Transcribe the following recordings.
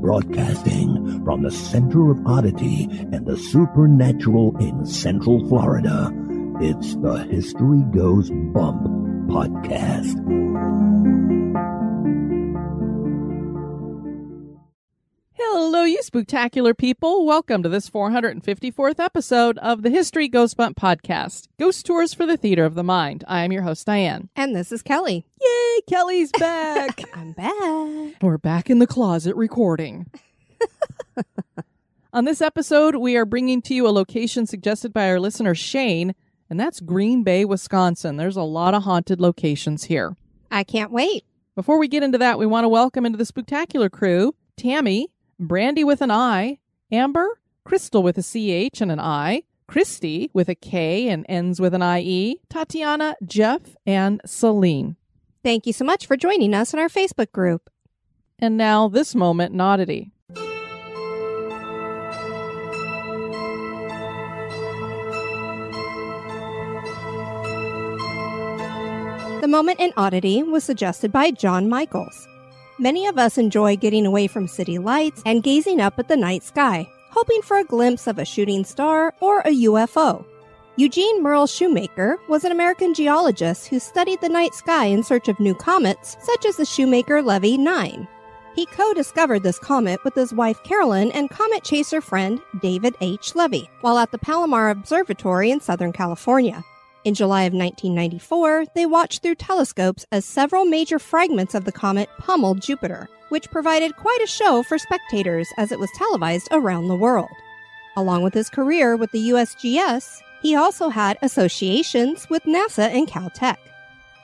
Broadcasting from the center of oddity and the supernatural in Central Florida, it's the History Goes Bump podcast. Hello, you spectacular people. Welcome to this 454th episode of the History Goes Bump podcast, Ghost Tours for the Theater of the Mind. I am your host, Diane. And this is Kelly. Yay, Kelly's back. I'm back. We're back in the closet recording. On this episode, we are bringing to you a location suggested by our listener, Shane, and that's Green Bay, Wisconsin. There's a lot of haunted locations here. I can't wait. Before we get into that, we want to welcome into the spectacular crew Tammy, Brandy with an I, Amber, Crystal with a CH and an I, Christy with a K and ends with an IE, Tatiana, Jeff, and Celine. Thank you so much for joining us in our Facebook group. And now, this moment in oddity. The moment in oddity was suggested by John Michaels. Many of us enjoy getting away from city lights and gazing up at the night sky, hoping for a glimpse of a shooting star or a UFO. Eugene Merle Shoemaker was an American geologist who studied the night sky in search of new comets, such as the Shoemaker Levy 9. He co discovered this comet with his wife Carolyn and comet chaser friend David H. Levy while at the Palomar Observatory in Southern California. In July of 1994, they watched through telescopes as several major fragments of the comet pummeled Jupiter, which provided quite a show for spectators as it was televised around the world. Along with his career with the USGS, he also had associations with NASA and Caltech.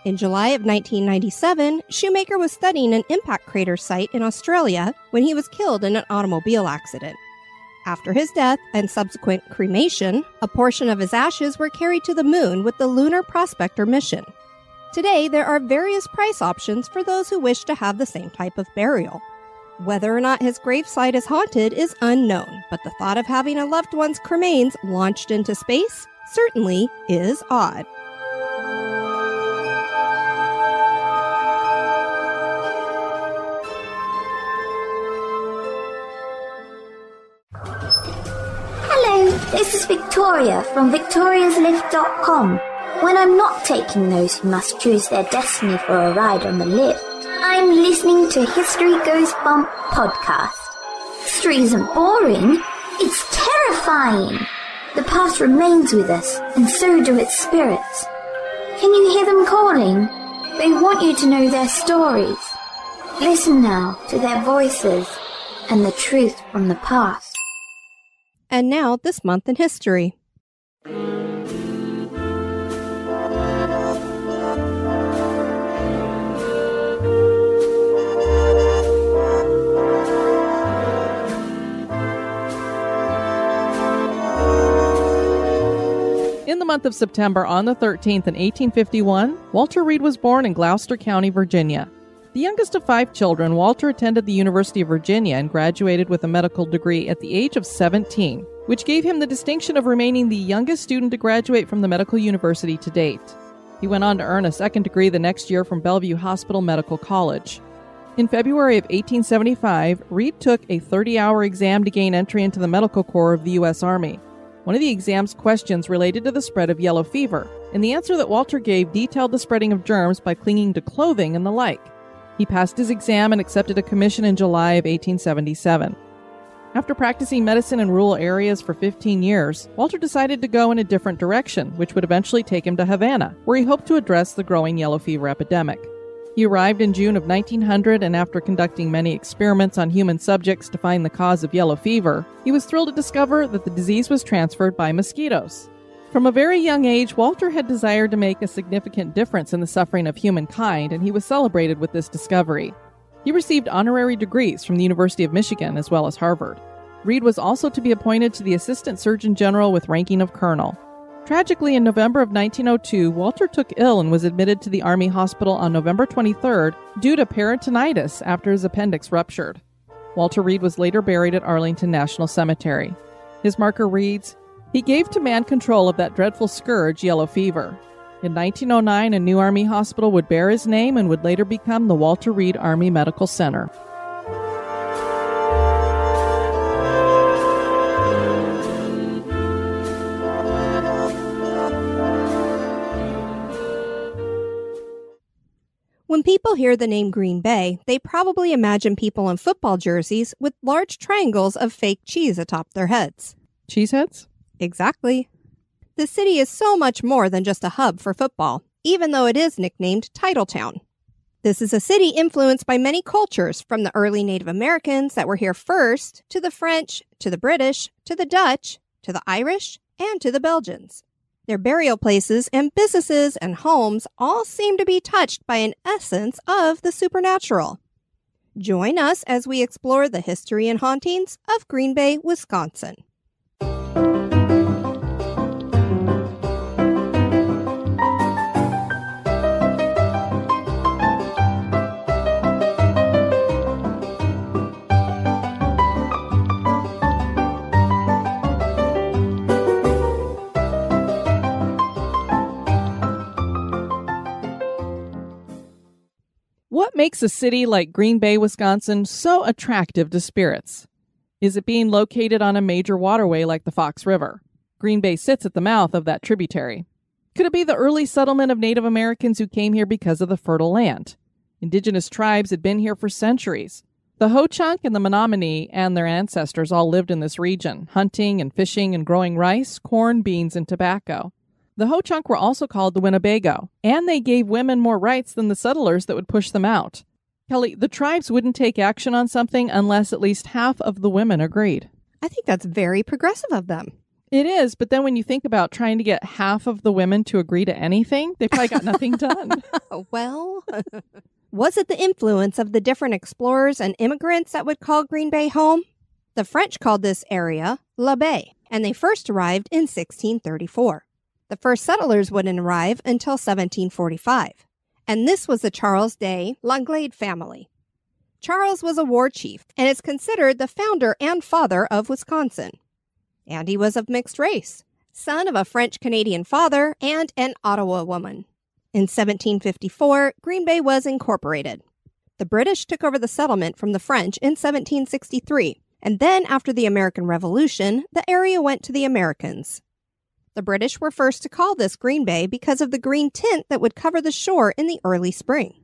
In July of 1997, Shoemaker was studying an impact crater site in Australia when he was killed in an automobile accident. After his death and subsequent cremation, a portion of his ashes were carried to the moon with the Lunar Prospector mission. Today, there are various price options for those who wish to have the same type of burial. Whether or not his gravesite is haunted is unknown, but the thought of having a loved one's cremains launched into space certainly is odd. This is Victoria from victoriaslift.com. When I'm not taking those who must choose their destiny for a ride on the lift, I'm listening to History Goes Bump podcast. History isn't boring, it's terrifying. The past remains with us, and so do its spirits. Can you hear them calling? They want you to know their stories. Listen now to their voices and the truth from the past. And now, this month in history. In the month of September on the 13th in 1851, Walter Reed was born in Gloucester County, Virginia. The youngest of five children, Walter attended the University of Virginia and graduated with a medical degree at the age of 17, which gave him the distinction of remaining the youngest student to graduate from the medical university to date. He went on to earn a second degree the next year from Bellevue Hospital Medical College. In February of 1875, Reed took a 30 hour exam to gain entry into the Medical Corps of the U.S. Army. One of the exam's questions related to the spread of yellow fever, and the answer that Walter gave detailed the spreading of germs by clinging to clothing and the like. He passed his exam and accepted a commission in July of 1877. After practicing medicine in rural areas for 15 years, Walter decided to go in a different direction, which would eventually take him to Havana, where he hoped to address the growing yellow fever epidemic. He arrived in June of 1900, and after conducting many experiments on human subjects to find the cause of yellow fever, he was thrilled to discover that the disease was transferred by mosquitoes. From a very young age, Walter had desired to make a significant difference in the suffering of humankind, and he was celebrated with this discovery. He received honorary degrees from the University of Michigan as well as Harvard. Reed was also to be appointed to the Assistant Surgeon General with ranking of Colonel. Tragically, in November of 1902, Walter took ill and was admitted to the Army Hospital on November 23rd due to peritonitis after his appendix ruptured. Walter Reed was later buried at Arlington National Cemetery. His marker reads, He gave to man control of that dreadful scourge, yellow fever. In 1909, a new Army hospital would bear his name and would later become the Walter Reed Army Medical Center. When people hear the name Green Bay, they probably imagine people in football jerseys with large triangles of fake cheese atop their heads. Cheeseheads? Exactly. The city is so much more than just a hub for football, even though it is nicknamed Titletown. This is a city influenced by many cultures, from the early Native Americans that were here first, to the French, to the British, to the Dutch, to the Irish, and to the Belgians. Their burial places and businesses and homes all seem to be touched by an essence of the supernatural. Join us as we explore the history and hauntings of Green Bay, Wisconsin. What makes a city like Green Bay, Wisconsin so attractive to spirits? Is it being located on a major waterway like the Fox River? Green Bay sits at the mouth of that tributary. Could it be the early settlement of Native Americans who came here because of the fertile land? Indigenous tribes had been here for centuries. The Ho-Chunk and the Menominee and their ancestors all lived in this region, hunting and fishing and growing rice, corn, beans, and tobacco. The Ho-Chunk were also called the Winnebago, and they gave women more rights than the settlers that would push them out. Kelly, the tribes wouldn't take action on something unless at least half of the women agreed. I think that's very progressive of them. It is, but then when you think about trying to get half of the women to agree to anything, they probably got nothing done. well, was it the influence of the different explorers and immigrants that would call Green Bay home? The French called this area La Baye, and they first arrived in 1634. The first settlers wouldn't arrive until 1745, and this was the Charles de Langlade family. Charles was a war chief and is considered the founder and father of Wisconsin. And he was of mixed race, son of a French Canadian father and an Ottawa woman. In 1754, Green Bay was incorporated. The British took over the settlement from the French in 1763, and then after the American Revolution, the area went to the Americans. The British were first to call this Green Bay because of the green tint that would cover the shore in the early spring.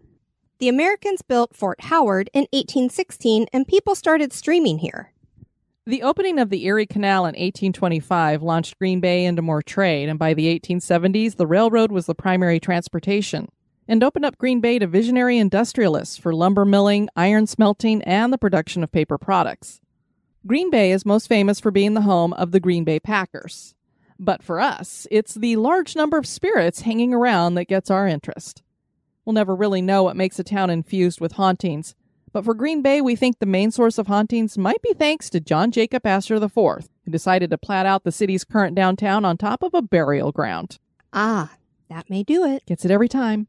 The Americans built Fort Howard in 1816 and people started streaming here. The opening of the Erie Canal in 1825 launched Green Bay into more trade, and by the 1870s, the railroad was the primary transportation and opened up Green Bay to visionary industrialists for lumber milling, iron smelting, and the production of paper products. Green Bay is most famous for being the home of the Green Bay Packers. But for us, it's the large number of spirits hanging around that gets our interest. We'll never really know what makes a town infused with hauntings, but for Green Bay, we think the main source of hauntings might be thanks to John Jacob Astor IV, who decided to plat out the city's current downtown on top of a burial ground. Ah, that may do it. Gets it every time.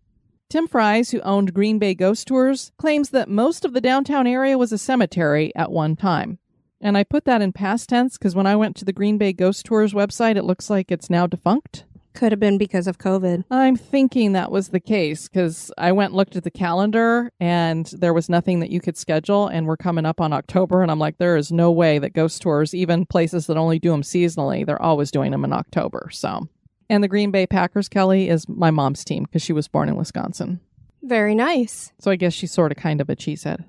Tim Fries, who owned Green Bay Ghost Tours, claims that most of the downtown area was a cemetery at one time. And I put that in past tense because when I went to the Green Bay Ghost Tours website, it looks like it's now defunct. Could have been because of COVID. I'm thinking that was the case because I went and looked at the calendar and there was nothing that you could schedule. And we're coming up on October. And I'm like, there is no way that ghost tours, even places that only do them seasonally, they're always doing them in October. So, and the Green Bay Packers, Kelly, is my mom's team because she was born in Wisconsin. Very nice. So I guess she's sort of kind of a cheesehead.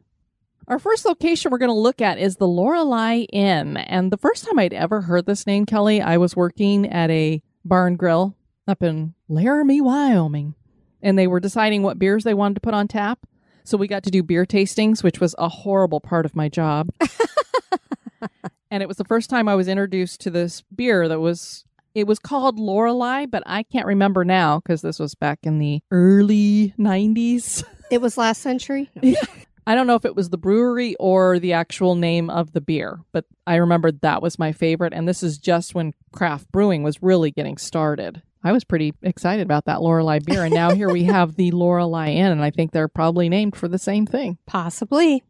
Our first location we're going to look at is the Lorelei Inn. And the first time I'd ever heard this name, Kelly, I was working at a bar and grill up in Laramie, Wyoming. And they were deciding what beers they wanted to put on tap. So we got to do beer tastings, which was a horrible part of my job. and it was the first time I was introduced to this beer that was it was called Lorelei, but I can't remember now because this was back in the early 90s. It was last century? No. I don't know if it was the brewery or the actual name of the beer, but I remember that was my favorite. And this is just when craft brewing was really getting started. I was pretty excited about that Lorelei beer. And now here we have the Lorelei Inn, and I think they're probably named for the same thing. Possibly.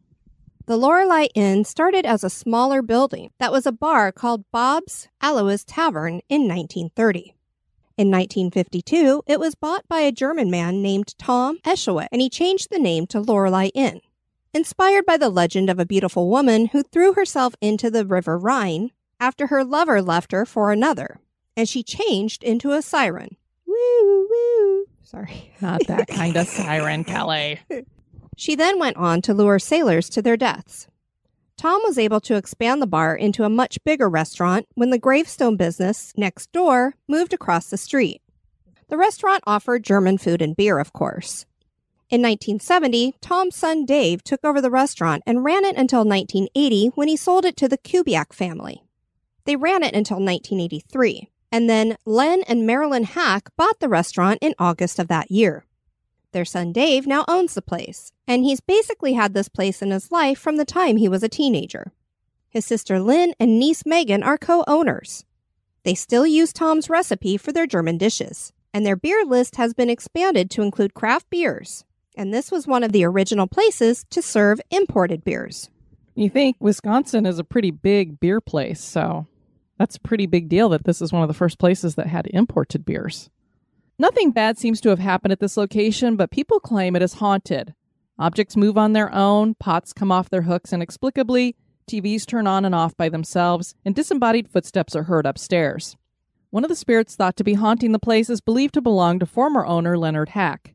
The Lorelei Inn started as a smaller building that was a bar called Bob's Alois Tavern in 1930. In 1952, it was bought by a German man named Tom Eschewet, and he changed the name to Lorelei Inn. Inspired by the legend of a beautiful woman who threw herself into the River Rhine after her lover left her for another, and she changed into a siren. Woo, woo. Sorry. Not that kind of siren, Kelly. She then went on to lure sailors to their deaths. Tom was able to expand the bar into a much bigger restaurant when the gravestone business next door moved across the street. The restaurant offered German food and beer, of course. In 1970, Tom's son Dave took over the restaurant and ran it until 1980 when he sold it to the Kubiak family. They ran it until 1983, and then Len and Marilyn Hack bought the restaurant in August of that year. Their son Dave now owns the place, and he's basically had this place in his life from the time he was a teenager. His sister Lynn and niece Megan are co owners. They still use Tom's recipe for their German dishes, and their beer list has been expanded to include craft beers, and this was one of the original places to serve imported beers. You think Wisconsin is a pretty big beer place, so that's a pretty big deal that this is one of the first places that had imported beers. Nothing bad seems to have happened at this location, but people claim it is haunted. Objects move on their own, pots come off their hooks inexplicably, TVs turn on and off by themselves, and disembodied footsteps are heard upstairs. One of the spirits thought to be haunting the place is believed to belong to former owner Leonard Hack.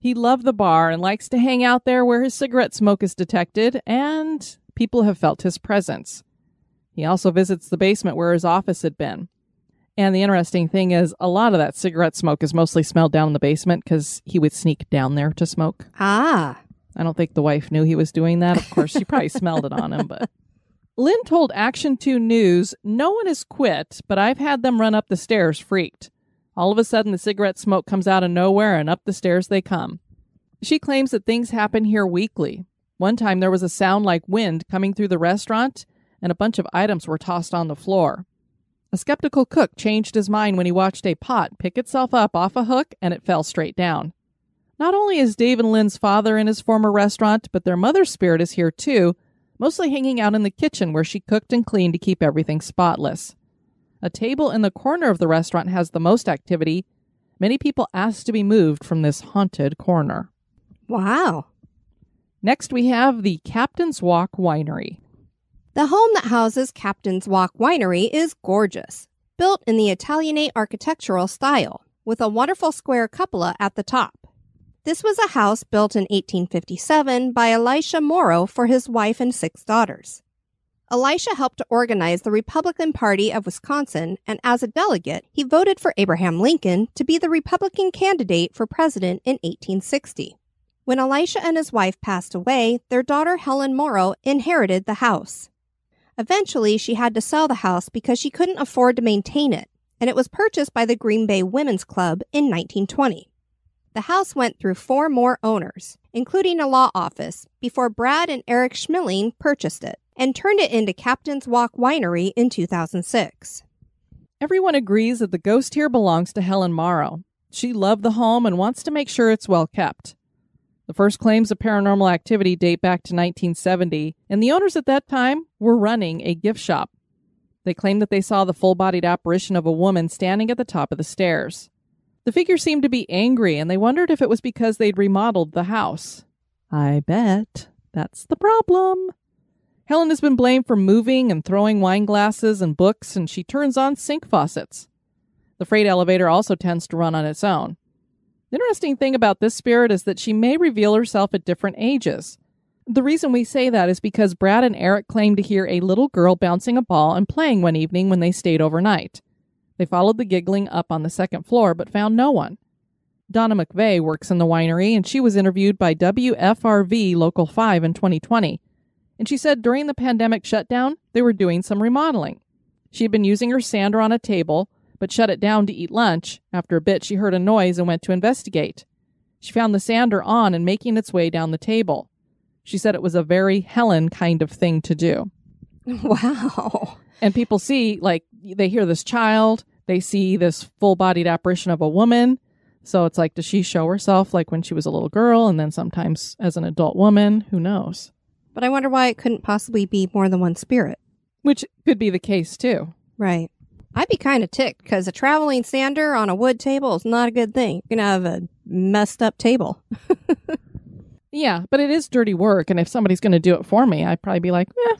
He loved the bar and likes to hang out there where his cigarette smoke is detected, and people have felt his presence. He also visits the basement where his office had been. And the interesting thing is, a lot of that cigarette smoke is mostly smelled down in the basement because he would sneak down there to smoke. Ah. I don't think the wife knew he was doing that. Of course, she probably smelled it on him, but. Lynn told Action 2 News, No one has quit, but I've had them run up the stairs freaked. All of a sudden, the cigarette smoke comes out of nowhere and up the stairs they come. She claims that things happen here weekly. One time there was a sound like wind coming through the restaurant, and a bunch of items were tossed on the floor. A skeptical cook changed his mind when he watched a pot pick itself up off a hook and it fell straight down. Not only is Dave and Lynn's father in his former restaurant, but their mother's spirit is here too, mostly hanging out in the kitchen where she cooked and cleaned to keep everything spotless. A table in the corner of the restaurant has the most activity. Many people ask to be moved from this haunted corner. Wow. Next, we have the Captain's Walk Winery. The home that houses Captain's Walk Winery is gorgeous, built in the Italianate architectural style, with a wonderful square cupola at the top. This was a house built in 1857 by Elisha Morrow for his wife and six daughters. Elisha helped to organize the Republican Party of Wisconsin, and as a delegate, he voted for Abraham Lincoln to be the Republican candidate for president in 1860. When Elisha and his wife passed away, their daughter Helen Morrow inherited the house. Eventually, she had to sell the house because she couldn't afford to maintain it, and it was purchased by the Green Bay Women's Club in 1920. The house went through four more owners, including a law office, before Brad and Eric Schmilling purchased it and turned it into Captain's Walk Winery in 2006. Everyone agrees that the ghost here belongs to Helen Morrow. She loved the home and wants to make sure it's well kept. The first claims of paranormal activity date back to 1970, and the owners at that time were running a gift shop. They claimed that they saw the full bodied apparition of a woman standing at the top of the stairs. The figure seemed to be angry, and they wondered if it was because they'd remodeled the house. I bet that's the problem. Helen has been blamed for moving and throwing wine glasses and books, and she turns on sink faucets. The freight elevator also tends to run on its own. The interesting thing about this spirit is that she may reveal herself at different ages. The reason we say that is because Brad and Eric claimed to hear a little girl bouncing a ball and playing one evening when they stayed overnight. They followed the giggling up on the second floor but found no one. Donna McVeigh works in the winery and she was interviewed by WFRV Local 5 in 2020. And she said during the pandemic shutdown, they were doing some remodeling. She had been using her sander on a table, but shut it down to eat lunch. After a bit, she heard a noise and went to investigate. She found the sander on and making its way down the table. She said it was a very Helen kind of thing to do. Wow. And people see, like, they hear this child, they see this full bodied apparition of a woman. So it's like, does she show herself like when she was a little girl and then sometimes as an adult woman? Who knows? But I wonder why it couldn't possibly be more than one spirit. Which could be the case too. Right. I'd be kind of ticked because a traveling sander on a wood table is not a good thing. You're going to have a messed up table. Yeah, but it is dirty work. And if somebody's going to do it for me, I'd probably be like, eh,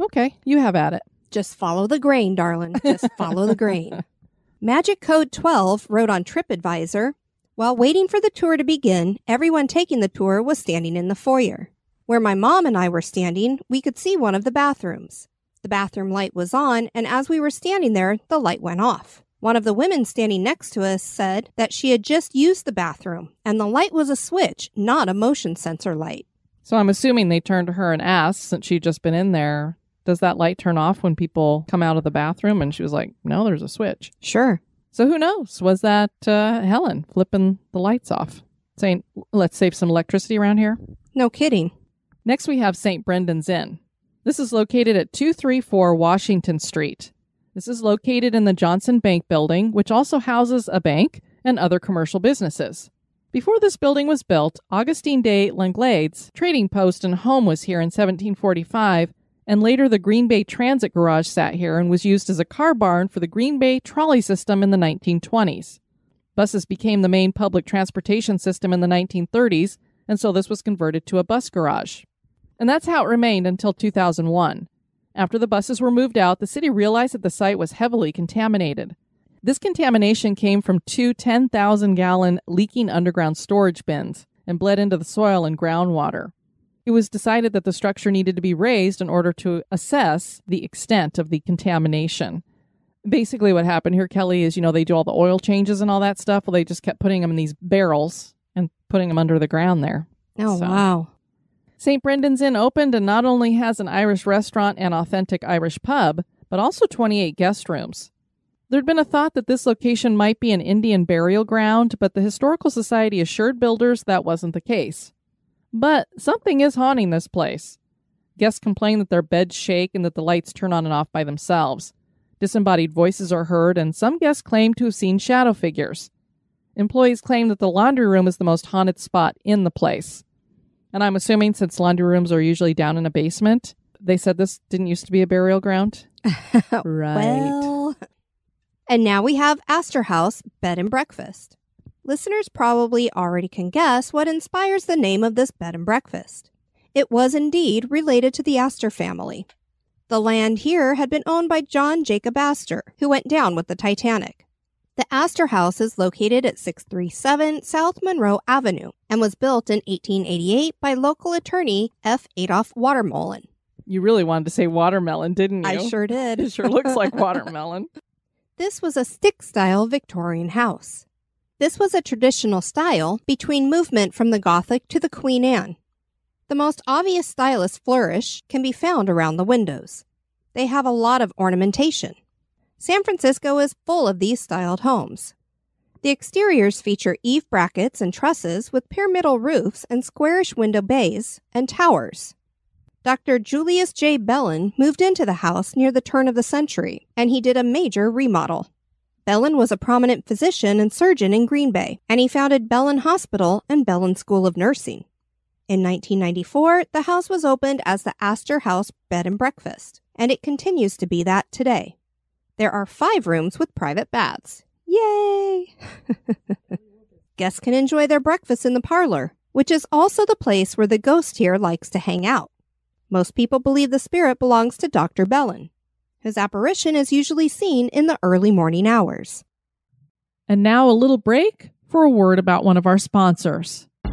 okay, you have at it. Just follow the grain, darling. Just follow the grain. Magic Code 12 wrote on TripAdvisor While waiting for the tour to begin, everyone taking the tour was standing in the foyer. Where my mom and I were standing, we could see one of the bathrooms. The bathroom light was on, and as we were standing there, the light went off. One of the women standing next to us said that she had just used the bathroom, and the light was a switch, not a motion sensor light. So I'm assuming they turned to her and asked, since she'd just been in there, does that light turn off when people come out of the bathroom? And she was like, no, there's a switch. Sure. So who knows? Was that uh, Helen flipping the lights off, saying, let's save some electricity around here? No kidding. Next, we have St. Brendan's Inn. This is located at 234 Washington Street. This is located in the Johnson Bank building, which also houses a bank and other commercial businesses. Before this building was built, Augustine de Langlades trading post and home was here in 1745, and later the Green Bay Transit Garage sat here and was used as a car barn for the Green Bay trolley system in the 1920s. Buses became the main public transportation system in the 1930s, and so this was converted to a bus garage. And that's how it remained until 2001. After the buses were moved out, the city realized that the site was heavily contaminated. This contamination came from two 10,000 gallon leaking underground storage bins and bled into the soil and groundwater. It was decided that the structure needed to be razed in order to assess the extent of the contamination. Basically, what happened here, Kelly, is you know, they do all the oil changes and all that stuff. Well, they just kept putting them in these barrels and putting them under the ground there. Oh, So- wow. St. Brendan's Inn opened and not only has an Irish restaurant and authentic Irish pub, but also 28 guest rooms. There'd been a thought that this location might be an Indian burial ground, but the Historical Society assured builders that wasn't the case. But something is haunting this place. Guests complain that their beds shake and that the lights turn on and off by themselves. Disembodied voices are heard, and some guests claim to have seen shadow figures. Employees claim that the laundry room is the most haunted spot in the place. And I'm assuming since laundry rooms are usually down in a basement, they said this didn't used to be a burial ground. Well, and now we have Astor House Bed and Breakfast. Listeners probably already can guess what inspires the name of this bed and breakfast. It was indeed related to the Astor family. The land here had been owned by John Jacob Astor, who went down with the Titanic. The Astor House is located at 637 South Monroe Avenue and was built in 1888 by local attorney F. Adolph Watermolen. You really wanted to say watermelon, didn't you? I sure did. It sure looks like watermelon. This was a stick style Victorian house. This was a traditional style between movement from the Gothic to the Queen Anne. The most obvious stylist flourish can be found around the windows. They have a lot of ornamentation. San Francisco is full of these styled homes. The exteriors feature eave brackets and trusses with pyramidal roofs and squarish window bays and towers. Dr. Julius J. Bellin moved into the house near the turn of the century, and he did a major remodel. Bellin was a prominent physician and surgeon in Green Bay, and he founded Bellin Hospital and Bellin School of Nursing. In 1994, the house was opened as the Astor House Bed and Breakfast, and it continues to be that today. There are five rooms with private baths. Yay! Guests can enjoy their breakfast in the parlor, which is also the place where the ghost here likes to hang out. Most people believe the spirit belongs to Dr. Bellin. His apparition is usually seen in the early morning hours. And now a little break for a word about one of our sponsors.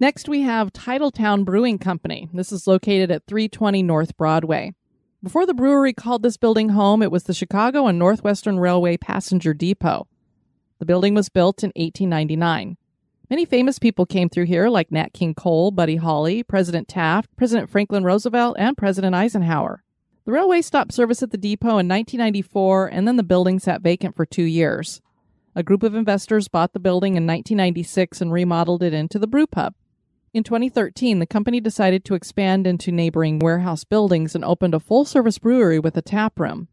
Next, we have Titletown Brewing Company. This is located at 320 North Broadway. Before the brewery called this building home, it was the Chicago and Northwestern Railway Passenger Depot. The building was built in 1899. Many famous people came through here, like Nat King Cole, Buddy Holly, President Taft, President Franklin Roosevelt, and President Eisenhower. The railway stopped service at the depot in 1994, and then the building sat vacant for two years. A group of investors bought the building in 1996 and remodeled it into the brew pub. In 2013, the company decided to expand into neighboring warehouse buildings and opened a full service brewery with a tap room.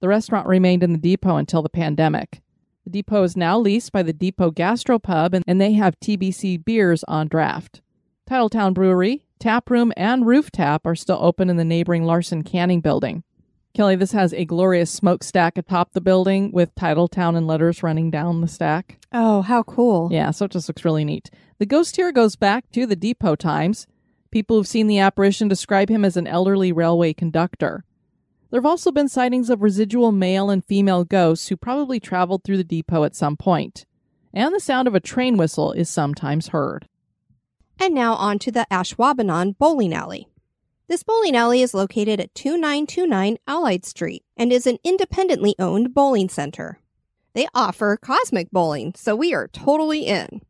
The restaurant remained in the depot until the pandemic. The depot is now leased by the Depot Gastropub, and they have TBC beers on draft. Titletown Brewery, tap room, and roof tap are still open in the neighboring Larson Canning building. Kelly, this has a glorious smokestack atop the building with Titletown and letters running down the stack. Oh, how cool. Yeah, so it just looks really neat. The ghost here goes back to the depot times. People who've seen the apparition describe him as an elderly railway conductor. There have also been sightings of residual male and female ghosts who probably traveled through the depot at some point. And the sound of a train whistle is sometimes heard. And now on to the Ashwaubenon Bowling Alley. This bowling alley is located at 2929 Allied Street and is an independently owned bowling center. They offer cosmic bowling, so we are totally in.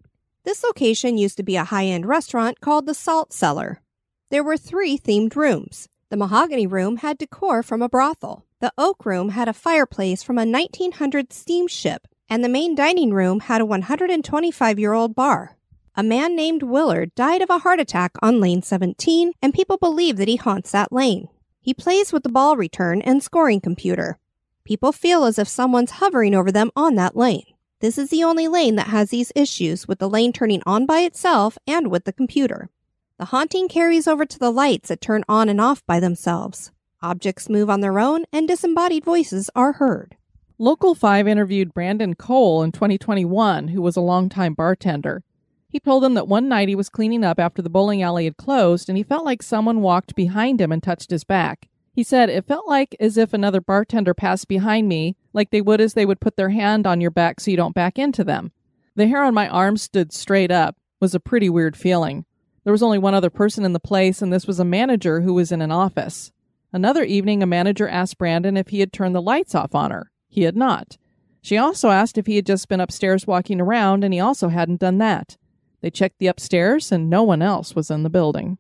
This location used to be a high end restaurant called the Salt Cellar. There were three themed rooms. The mahogany room had decor from a brothel. The oak room had a fireplace from a 1900 steamship, and the main dining room had a 125 year old bar. A man named Willard died of a heart attack on lane 17, and people believe that he haunts that lane. He plays with the ball return and scoring computer. People feel as if someone's hovering over them on that lane. This is the only lane that has these issues with the lane turning on by itself and with the computer. The haunting carries over to the lights that turn on and off by themselves. Objects move on their own and disembodied voices are heard. Local 5 interviewed Brandon Cole in 2021, who was a longtime bartender. He told them that one night he was cleaning up after the bowling alley had closed and he felt like someone walked behind him and touched his back. He said, It felt like as if another bartender passed behind me, like they would as they would put their hand on your back so you don't back into them. The hair on my arm stood straight up. Was a pretty weird feeling. There was only one other person in the place, and this was a manager who was in an office. Another evening, a manager asked Brandon if he had turned the lights off on her. He had not. She also asked if he had just been upstairs walking around, and he also hadn't done that. They checked the upstairs, and no one else was in the building.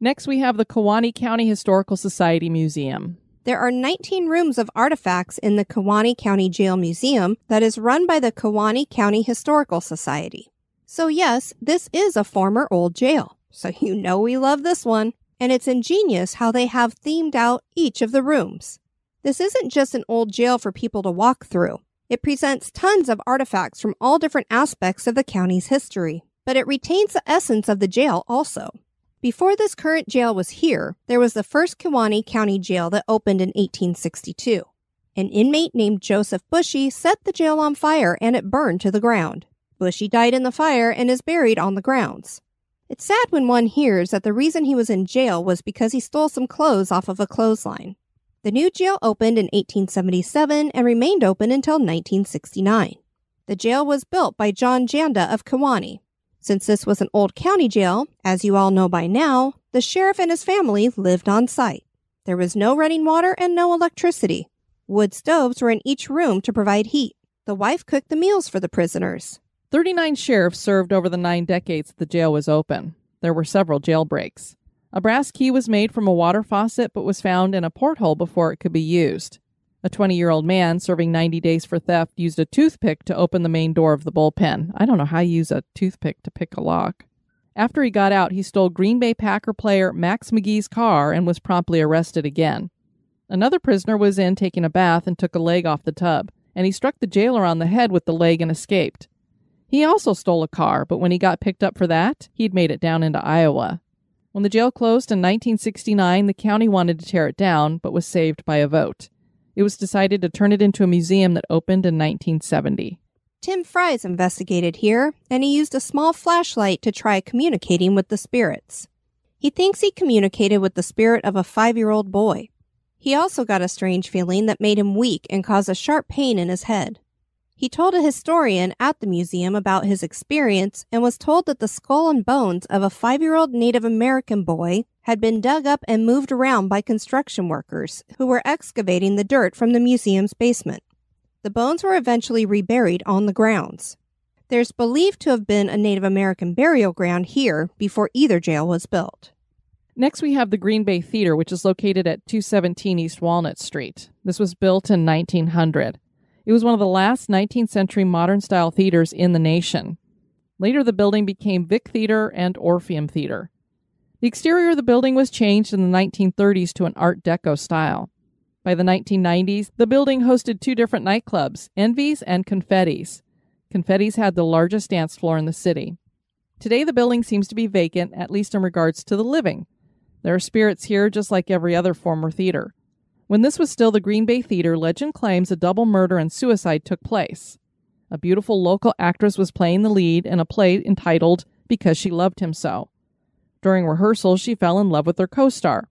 Next, we have the Kewaunee County Historical Society Museum. There are 19 rooms of artifacts in the Kewaunee County Jail Museum that is run by the Kewaunee County Historical Society. So, yes, this is a former old jail. So, you know we love this one. And it's ingenious how they have themed out each of the rooms. This isn't just an old jail for people to walk through. It presents tons of artifacts from all different aspects of the county's history but it retains the essence of the jail also. Before this current jail was here, there was the first Kewaunee County Jail that opened in 1862. An inmate named Joseph Bushy set the jail on fire and it burned to the ground. Bushy died in the fire and is buried on the grounds. It's sad when one hears that the reason he was in jail was because he stole some clothes off of a clothesline. The new jail opened in 1877 and remained open until 1969. The jail was built by John Janda of Kewaunee. Since this was an old county jail, as you all know by now, the sheriff and his family lived on site. There was no running water and no electricity. Wood stoves were in each room to provide heat. The wife cooked the meals for the prisoners. 39 sheriffs served over the nine decades the jail was open. There were several jailbreaks. A brass key was made from a water faucet but was found in a porthole before it could be used. A 20 year old man serving 90 days for theft used a toothpick to open the main door of the bullpen. I don't know how you use a toothpick to pick a lock. After he got out, he stole Green Bay Packer player Max McGee's car and was promptly arrested again. Another prisoner was in taking a bath and took a leg off the tub, and he struck the jailer on the head with the leg and escaped. He also stole a car, but when he got picked up for that, he'd made it down into Iowa. When the jail closed in 1969, the county wanted to tear it down, but was saved by a vote. It was decided to turn it into a museum that opened in 1970. Tim Fries investigated here, and he used a small flashlight to try communicating with the spirits. He thinks he communicated with the spirit of a five year old boy. He also got a strange feeling that made him weak and caused a sharp pain in his head. He told a historian at the museum about his experience and was told that the skull and bones of a five year old Native American boy had been dug up and moved around by construction workers who were excavating the dirt from the museum's basement. The bones were eventually reburied on the grounds. There's believed to have been a Native American burial ground here before either jail was built. Next, we have the Green Bay Theater, which is located at 217 East Walnut Street. This was built in 1900. It was one of the last 19th century modern style theaters in the nation. Later, the building became Vic Theater and Orpheum Theater. The exterior of the building was changed in the 1930s to an Art Deco style. By the 1990s, the building hosted two different nightclubs, Envy's and Confetti's. Confetti's had the largest dance floor in the city. Today, the building seems to be vacant, at least in regards to the living. There are spirits here just like every other former theater. When this was still the Green Bay Theater, legend claims a double murder and suicide took place. A beautiful local actress was playing the lead in a play entitled Because She Loved Him So. During rehearsals, she fell in love with her co star.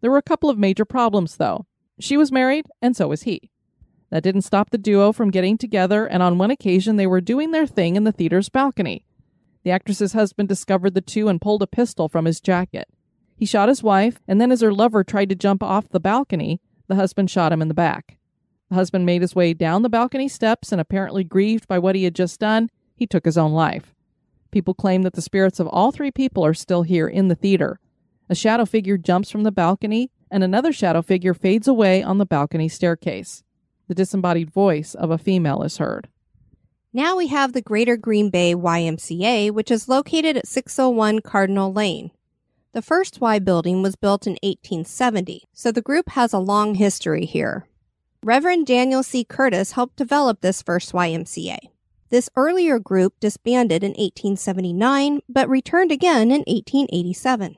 There were a couple of major problems, though. She was married, and so was he. That didn't stop the duo from getting together, and on one occasion they were doing their thing in the theater's balcony. The actress's husband discovered the two and pulled a pistol from his jacket. He shot his wife, and then as her lover tried to jump off the balcony, the husband shot him in the back. The husband made his way down the balcony steps and, apparently grieved by what he had just done, he took his own life. People claim that the spirits of all three people are still here in the theater. A shadow figure jumps from the balcony, and another shadow figure fades away on the balcony staircase. The disembodied voice of a female is heard. Now we have the Greater Green Bay YMCA, which is located at 601 Cardinal Lane. The first Y building was built in 1870, so the group has a long history here. Reverend Daniel C. Curtis helped develop this first YMCA. This earlier group disbanded in 1879, but returned again in 1887.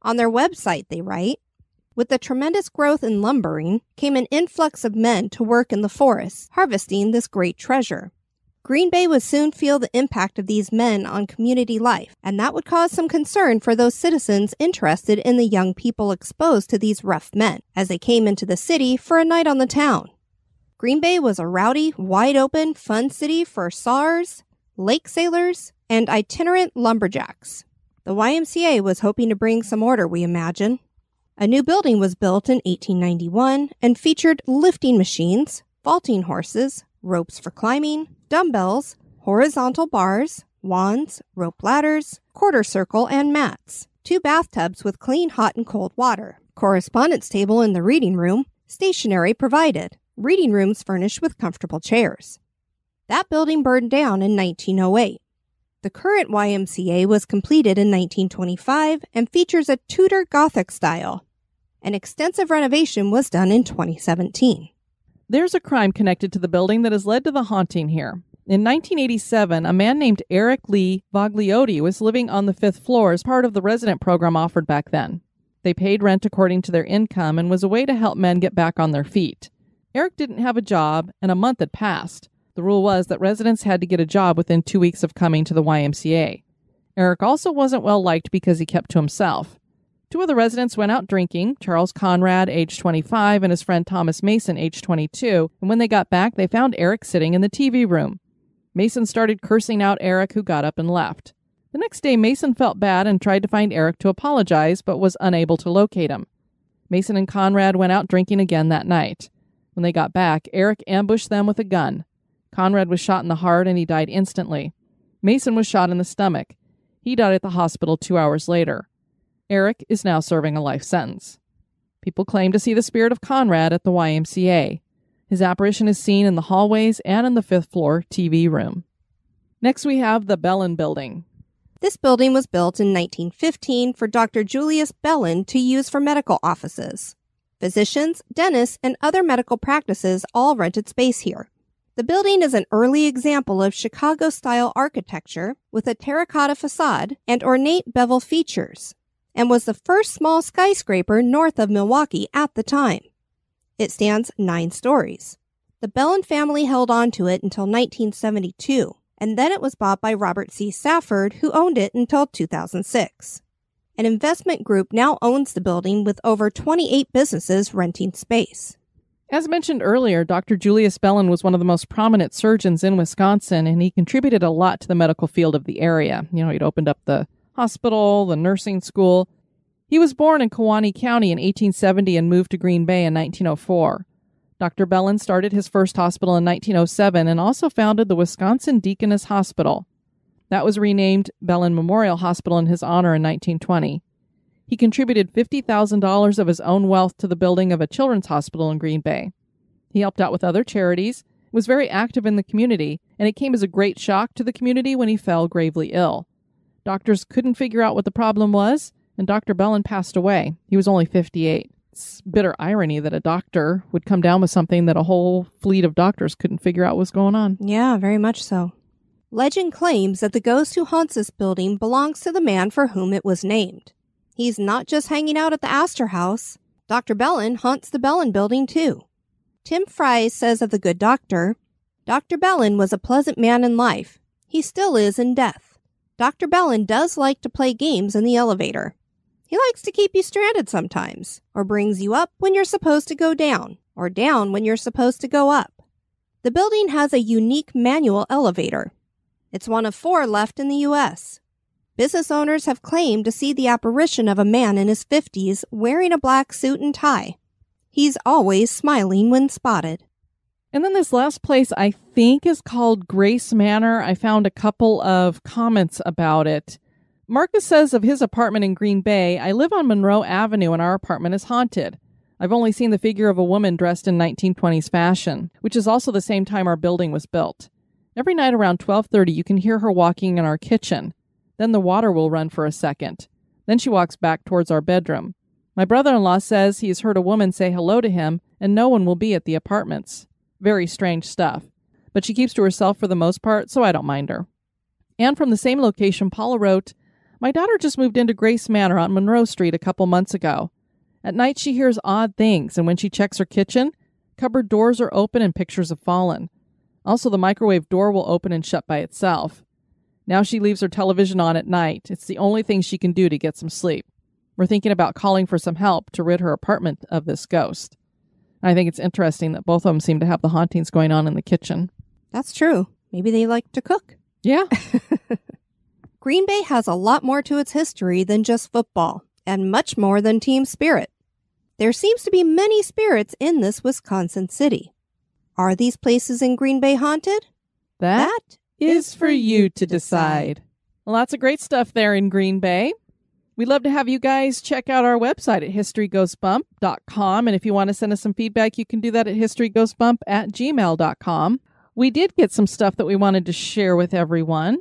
On their website, they write, with the tremendous growth in lumbering came an influx of men to work in the forests, harvesting this great treasure. Green Bay would soon feel the impact of these men on community life, and that would cause some concern for those citizens interested in the young people exposed to these rough men as they came into the city for a night on the town. Green Bay was a rowdy, wide open, fun city for SARS, lake sailors, and itinerant lumberjacks. The YMCA was hoping to bring some order, we imagine. A new building was built in 1891 and featured lifting machines, vaulting horses, ropes for climbing, dumbbells, horizontal bars, wands, rope ladders, quarter circle, and mats. Two bathtubs with clean hot and cold water. Correspondence table in the reading room. Stationery provided. Reading rooms furnished with comfortable chairs. That building burned down in 1908. The current YMCA was completed in 1925 and features a Tudor Gothic style. An extensive renovation was done in 2017. There's a crime connected to the building that has led to the haunting here. In 1987, a man named Eric Lee Vogliotti was living on the fifth floor as part of the resident program offered back then. They paid rent according to their income and was a way to help men get back on their feet. Eric didn't have a job, and a month had passed. The rule was that residents had to get a job within two weeks of coming to the YMCA. Eric also wasn't well liked because he kept to himself. Two of the residents went out drinking Charles Conrad, age 25, and his friend Thomas Mason, age 22. And when they got back, they found Eric sitting in the TV room. Mason started cursing out Eric, who got up and left. The next day, Mason felt bad and tried to find Eric to apologize, but was unable to locate him. Mason and Conrad went out drinking again that night. When they got back, Eric ambushed them with a gun. Conrad was shot in the heart and he died instantly. Mason was shot in the stomach. He died at the hospital two hours later. Eric is now serving a life sentence. People claim to see the spirit of Conrad at the YMCA. His apparition is seen in the hallways and in the fifth floor TV room. Next, we have the Bellin Building. This building was built in 1915 for Dr. Julius Bellin to use for medical offices. Physicians, dentists, and other medical practices all rented space here. The building is an early example of Chicago style architecture with a terracotta facade and ornate bevel features, and was the first small skyscraper north of Milwaukee at the time. It stands nine stories. The Bellin family held on to it until 1972, and then it was bought by Robert C. Safford, who owned it until 2006. An investment group now owns the building with over 28 businesses renting space. As mentioned earlier, Dr. Julius Bellin was one of the most prominent surgeons in Wisconsin, and he contributed a lot to the medical field of the area. You know, he'd opened up the hospital, the nursing school. He was born in Kewaunee County in 1870 and moved to Green Bay in 1904. Dr. Bellin started his first hospital in 1907 and also founded the Wisconsin Deaconess Hospital. That was renamed Bellin Memorial Hospital in his honor in 1920. He contributed $50,000 of his own wealth to the building of a children's hospital in Green Bay. He helped out with other charities, was very active in the community, and it came as a great shock to the community when he fell gravely ill. Doctors couldn't figure out what the problem was, and Dr. Bellin passed away. He was only 58. It's bitter irony that a doctor would come down with something that a whole fleet of doctors couldn't figure out was going on. Yeah, very much so. Legend claims that the ghost who haunts this building belongs to the man for whom it was named. He's not just hanging out at the Astor House. Dr. Bellin haunts the Bellin building too. Tim Fry says of the good doctor, Dr. Bellin was a pleasant man in life. He still is in death. Dr. Bellin does like to play games in the elevator. He likes to keep you stranded sometimes, or brings you up when you're supposed to go down, or down when you're supposed to go up. The building has a unique manual elevator. It's one of four left in the U.S. Business owners have claimed to see the apparition of a man in his 50s wearing a black suit and tie. He's always smiling when spotted. And then this last place I think is called Grace Manor. I found a couple of comments about it. Marcus says of his apartment in Green Bay, I live on Monroe Avenue and our apartment is haunted. I've only seen the figure of a woman dressed in 1920s fashion, which is also the same time our building was built. Every night around 12:30 you can hear her walking in our kitchen. Then the water will run for a second. Then she walks back towards our bedroom. My brother-in-law says he has heard a woman say hello to him and no one will be at the apartments. Very strange stuff. But she keeps to herself for the most part, so I don't mind her. And from the same location, Paula wrote, my daughter just moved into Grace Manor on Monroe Street a couple months ago. At night, she hears odd things, and when she checks her kitchen, cupboard doors are open and pictures have fallen. Also, the microwave door will open and shut by itself. Now she leaves her television on at night. It's the only thing she can do to get some sleep. We're thinking about calling for some help to rid her apartment of this ghost. I think it's interesting that both of them seem to have the hauntings going on in the kitchen. That's true. Maybe they like to cook. Yeah. Green Bay has a lot more to its history than just football, and much more than team spirit. There seems to be many spirits in this Wisconsin city. Are these places in Green Bay haunted? that is for you to decide. Lots of great stuff there in Green Bay. We'd love to have you guys check out our website at historygoesbump.com. And if you want to send us some feedback, you can do that at historygoesbump at gmail.com. We did get some stuff that we wanted to share with everyone.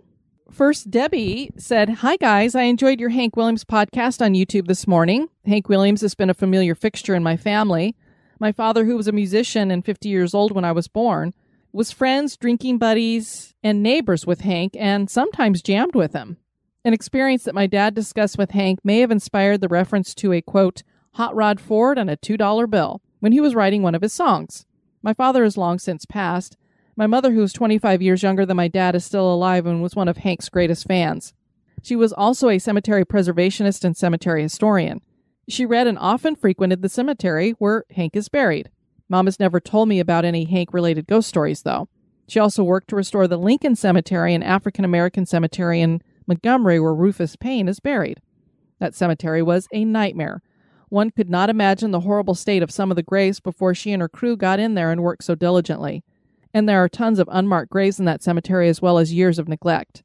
First, Debbie said, Hi, guys. I enjoyed your Hank Williams podcast on YouTube this morning. Hank Williams has been a familiar fixture in my family. My father, who was a musician and 50 years old when I was born, was friends, drinking buddies, and neighbors with Hank and sometimes jammed with him. An experience that my dad discussed with Hank may have inspired the reference to a quote, hot rod Ford and a $2 bill when he was writing one of his songs. My father has long since passed, my mother, who is 25 years younger than my dad, is still alive and was one of Hank's greatest fans. She was also a cemetery preservationist and cemetery historian. She read and often frequented the cemetery where Hank is buried. Mom has never told me about any Hank related ghost stories, though. She also worked to restore the Lincoln Cemetery, an African American cemetery in Montgomery where Rufus Payne is buried. That cemetery was a nightmare. One could not imagine the horrible state of some of the graves before she and her crew got in there and worked so diligently and there are tons of unmarked graves in that cemetery as well as years of neglect.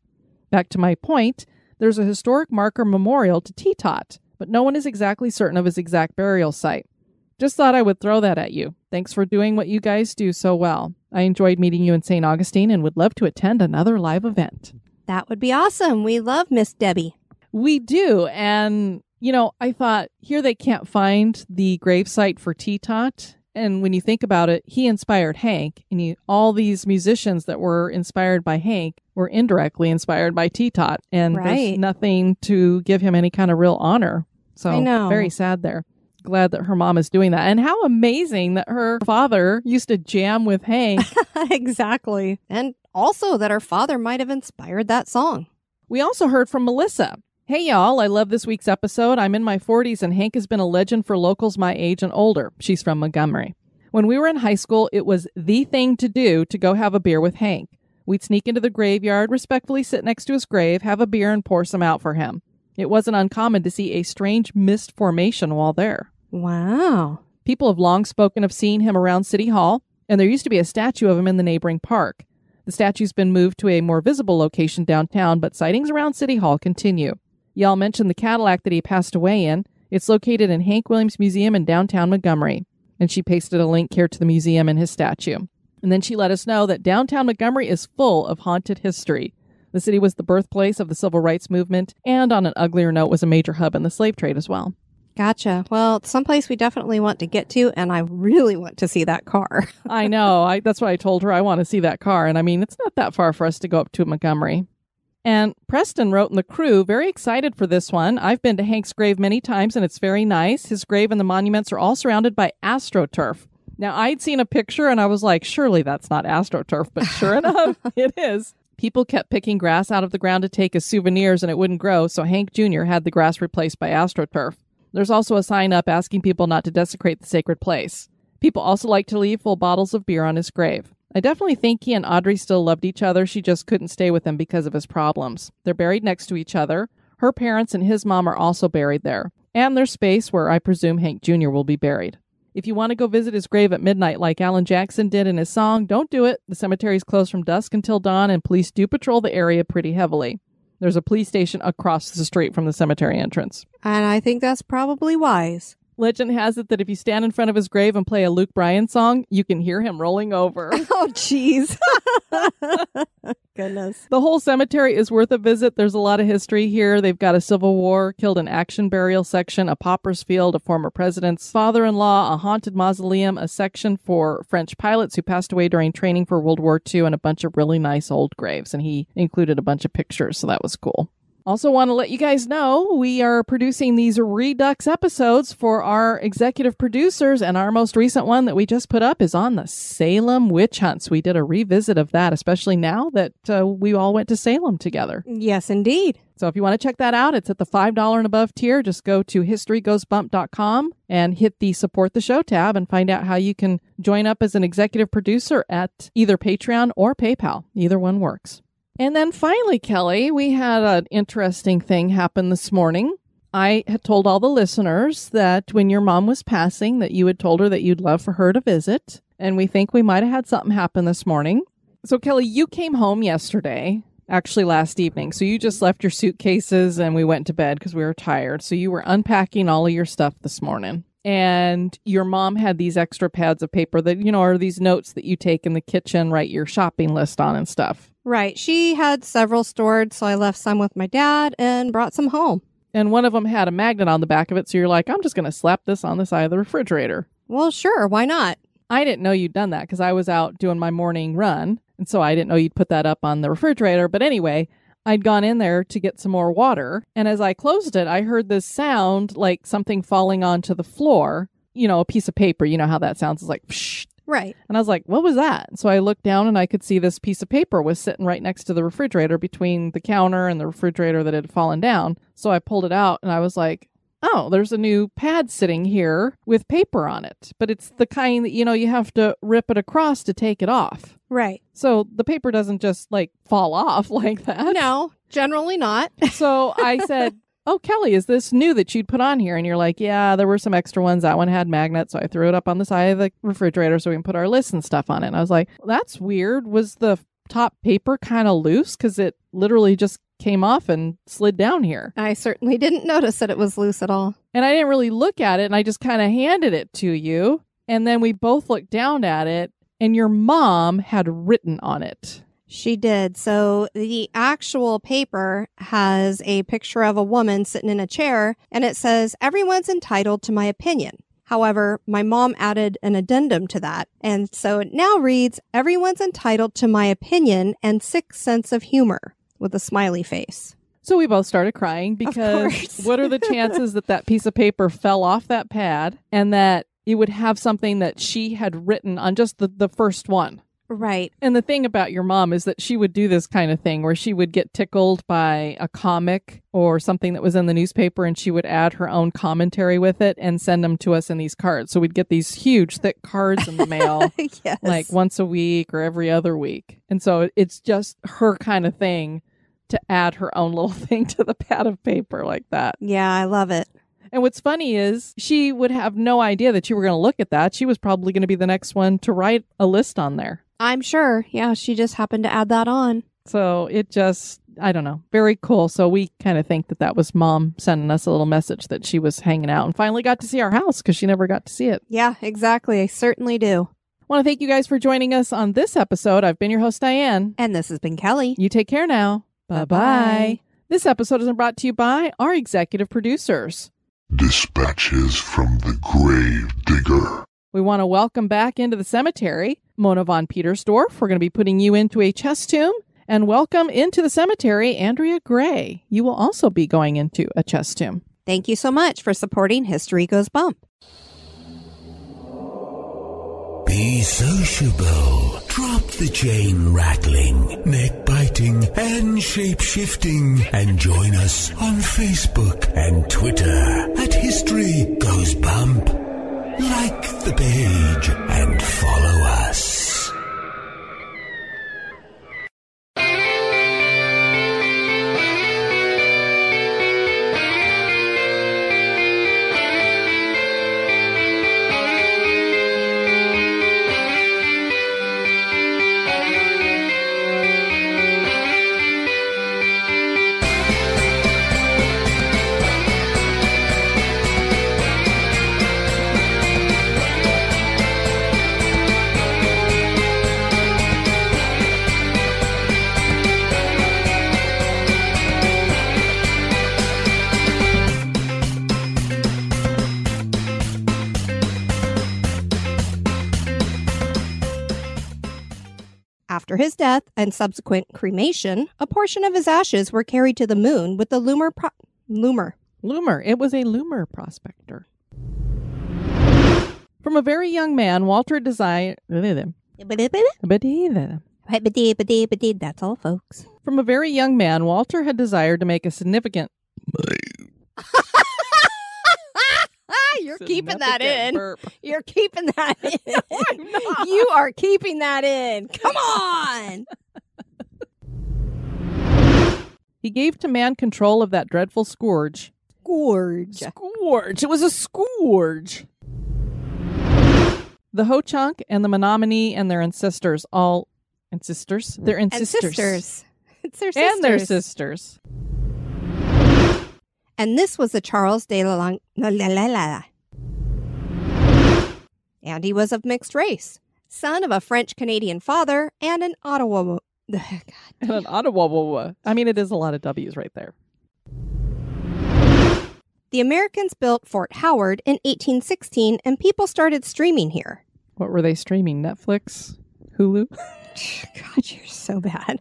Back to my point, there's a historic marker memorial to Tetot, but no one is exactly certain of his exact burial site. Just thought I would throw that at you. Thanks for doing what you guys do so well. I enjoyed meeting you in St. Augustine and would love to attend another live event. That would be awesome. We love Miss Debbie. We do. And, you know, I thought here they can't find the gravesite for Tetot. And when you think about it, he inspired Hank, and he, all these musicians that were inspired by Hank were indirectly inspired by Tetot. And there's nothing to give him any kind of real honor. So I know. very sad there. Glad that her mom is doing that. And how amazing that her father used to jam with Hank. exactly. And also that her father might have inspired that song. We also heard from Melissa. Hey, y'all, I love this week's episode. I'm in my 40s, and Hank has been a legend for locals my age and older. She's from Montgomery. When we were in high school, it was the thing to do to go have a beer with Hank. We'd sneak into the graveyard, respectfully sit next to his grave, have a beer, and pour some out for him. It wasn't uncommon to see a strange mist formation while there. Wow. People have long spoken of seeing him around City Hall, and there used to be a statue of him in the neighboring park. The statue's been moved to a more visible location downtown, but sightings around City Hall continue. Y'all mentioned the Cadillac that he passed away in. It's located in Hank Williams Museum in downtown Montgomery. And she pasted a link here to the museum and his statue. And then she let us know that downtown Montgomery is full of haunted history. The city was the birthplace of the civil rights movement, and on an uglier note, was a major hub in the slave trade as well. Gotcha. Well, it's someplace we definitely want to get to, and I really want to see that car. I know. I, that's why I told her. I want to see that car. And I mean, it's not that far for us to go up to Montgomery. And Preston wrote in the crew, very excited for this one. I've been to Hank's grave many times and it's very nice. His grave and the monuments are all surrounded by astroturf. Now, I'd seen a picture and I was like, surely that's not astroturf, but sure enough, it is. People kept picking grass out of the ground to take as souvenirs and it wouldn't grow, so Hank Jr. had the grass replaced by astroturf. There's also a sign up asking people not to desecrate the sacred place. People also like to leave full bottles of beer on his grave. I definitely think he and Audrey still loved each other. She just couldn't stay with him because of his problems. They're buried next to each other. Her parents and his mom are also buried there. And there's space where I presume Hank Jr. will be buried. If you want to go visit his grave at midnight like Alan Jackson did in his song, don't do it. The cemetery is closed from dusk until dawn, and police do patrol the area pretty heavily. There's a police station across the street from the cemetery entrance. and I think that's probably wise. Legend has it that if you stand in front of his grave and play a Luke Bryan song, you can hear him rolling over. Oh, jeez. Goodness. The whole cemetery is worth a visit. There's a lot of history here. They've got a Civil War, killed in action burial section, a pauper's field, a former president's father in law, a haunted mausoleum, a section for French pilots who passed away during training for World War II, and a bunch of really nice old graves. And he included a bunch of pictures, so that was cool. Also, want to let you guys know we are producing these Redux episodes for our executive producers, and our most recent one that we just put up is on the Salem witch hunts. We did a revisit of that, especially now that uh, we all went to Salem together. Yes, indeed. So if you want to check that out, it's at the $5 and above tier. Just go to historygoesbump.com and hit the support the show tab and find out how you can join up as an executive producer at either Patreon or PayPal. Either one works. And then finally, Kelly, we had an interesting thing happen this morning. I had told all the listeners that when your mom was passing that you had told her that you'd love for her to visit, and we think we might have had something happen this morning. So Kelly, you came home yesterday, actually last evening. So you just left your suitcases and we went to bed because we were tired. So you were unpacking all of your stuff this morning. And your mom had these extra pads of paper that, you know, are these notes that you take in the kitchen, write your shopping list on and stuff. Right. She had several stored, so I left some with my dad and brought some home. And one of them had a magnet on the back of it. So you're like, I'm just going to slap this on the side of the refrigerator. Well, sure. Why not? I didn't know you'd done that because I was out doing my morning run. And so I didn't know you'd put that up on the refrigerator. But anyway, I'd gone in there to get some more water. And as I closed it, I heard this sound like something falling onto the floor. You know, a piece of paper. You know how that sounds? It's like, psh. Right. And I was like, what was that? So I looked down and I could see this piece of paper was sitting right next to the refrigerator between the counter and the refrigerator that had fallen down. So I pulled it out and I was like, oh, there's a new pad sitting here with paper on it. But it's the kind that, you know, you have to rip it across to take it off. Right. So the paper doesn't just like fall off like that. No, generally not. So I said, Oh, Kelly, is this new that you'd put on here? And you're like, Yeah, there were some extra ones. That one had magnets. So I threw it up on the side of the refrigerator so we can put our lists and stuff on it. And I was like, well, That's weird. Was the top paper kind of loose? Because it literally just came off and slid down here. I certainly didn't notice that it was loose at all. And I didn't really look at it and I just kind of handed it to you. And then we both looked down at it and your mom had written on it. She did. So the actual paper has a picture of a woman sitting in a chair and it says, Everyone's entitled to my opinion. However, my mom added an addendum to that. And so it now reads, Everyone's entitled to my opinion and sick sense of humor with a smiley face. So we both started crying because what are the chances that that piece of paper fell off that pad and that it would have something that she had written on just the, the first one? Right. And the thing about your mom is that she would do this kind of thing where she would get tickled by a comic or something that was in the newspaper and she would add her own commentary with it and send them to us in these cards. So we'd get these huge, thick cards in the mail yes. like once a week or every other week. And so it's just her kind of thing to add her own little thing to the pad of paper like that. Yeah, I love it. And what's funny is she would have no idea that you were going to look at that. She was probably going to be the next one to write a list on there. I'm sure. Yeah, she just happened to add that on. So it just, I don't know, very cool. So we kind of think that that was mom sending us a little message that she was hanging out and finally got to see our house because she never got to see it. Yeah, exactly. I certainly do. want to thank you guys for joining us on this episode. I've been your host, Diane. And this has been Kelly. You take care now. Bye bye. Bye-bye. This episode is brought to you by our executive producers. Dispatches from the Grave Digger. We want to welcome back into the cemetery Mona von Petersdorf. We're going to be putting you into a chest tomb. And welcome into the cemetery, Andrea Gray. You will also be going into a chest tomb. Thank you so much for supporting History Goes Bump. Be sociable. Drop the chain rattling, neck biting, and shape shifting. And join us on Facebook and Twitter at History Goes Bump. Like the page and follow us. His death and subsequent cremation, a portion of his ashes were carried to the moon with the Loomer pro- Loomer. Loomer. It was a loomer prospector. From a very young man, Walter desired. That's all, folks. From a very young man, Walter had desired to make a significant. Ah, you're keeping that in. burp. You're keeping that in. Not. You are keeping that in. Come on. He gave to man control of that dreadful scourge. Scourge. Scourge. It was a scourge. The Ho Chunk and the Menominee and their ancestors all ancestors. Their And sisters. It's their sisters. And their sisters. And this was the Charles de la, Lang- la, la, la, la. And he was of mixed race, son of a French Canadian father and an Ottawa. God. And an Ottawa. I mean, it is a lot of W's right there. The Americans built Fort Howard in 1816, and people started streaming here. What were they streaming? Netflix? Hulu? God, you're so bad.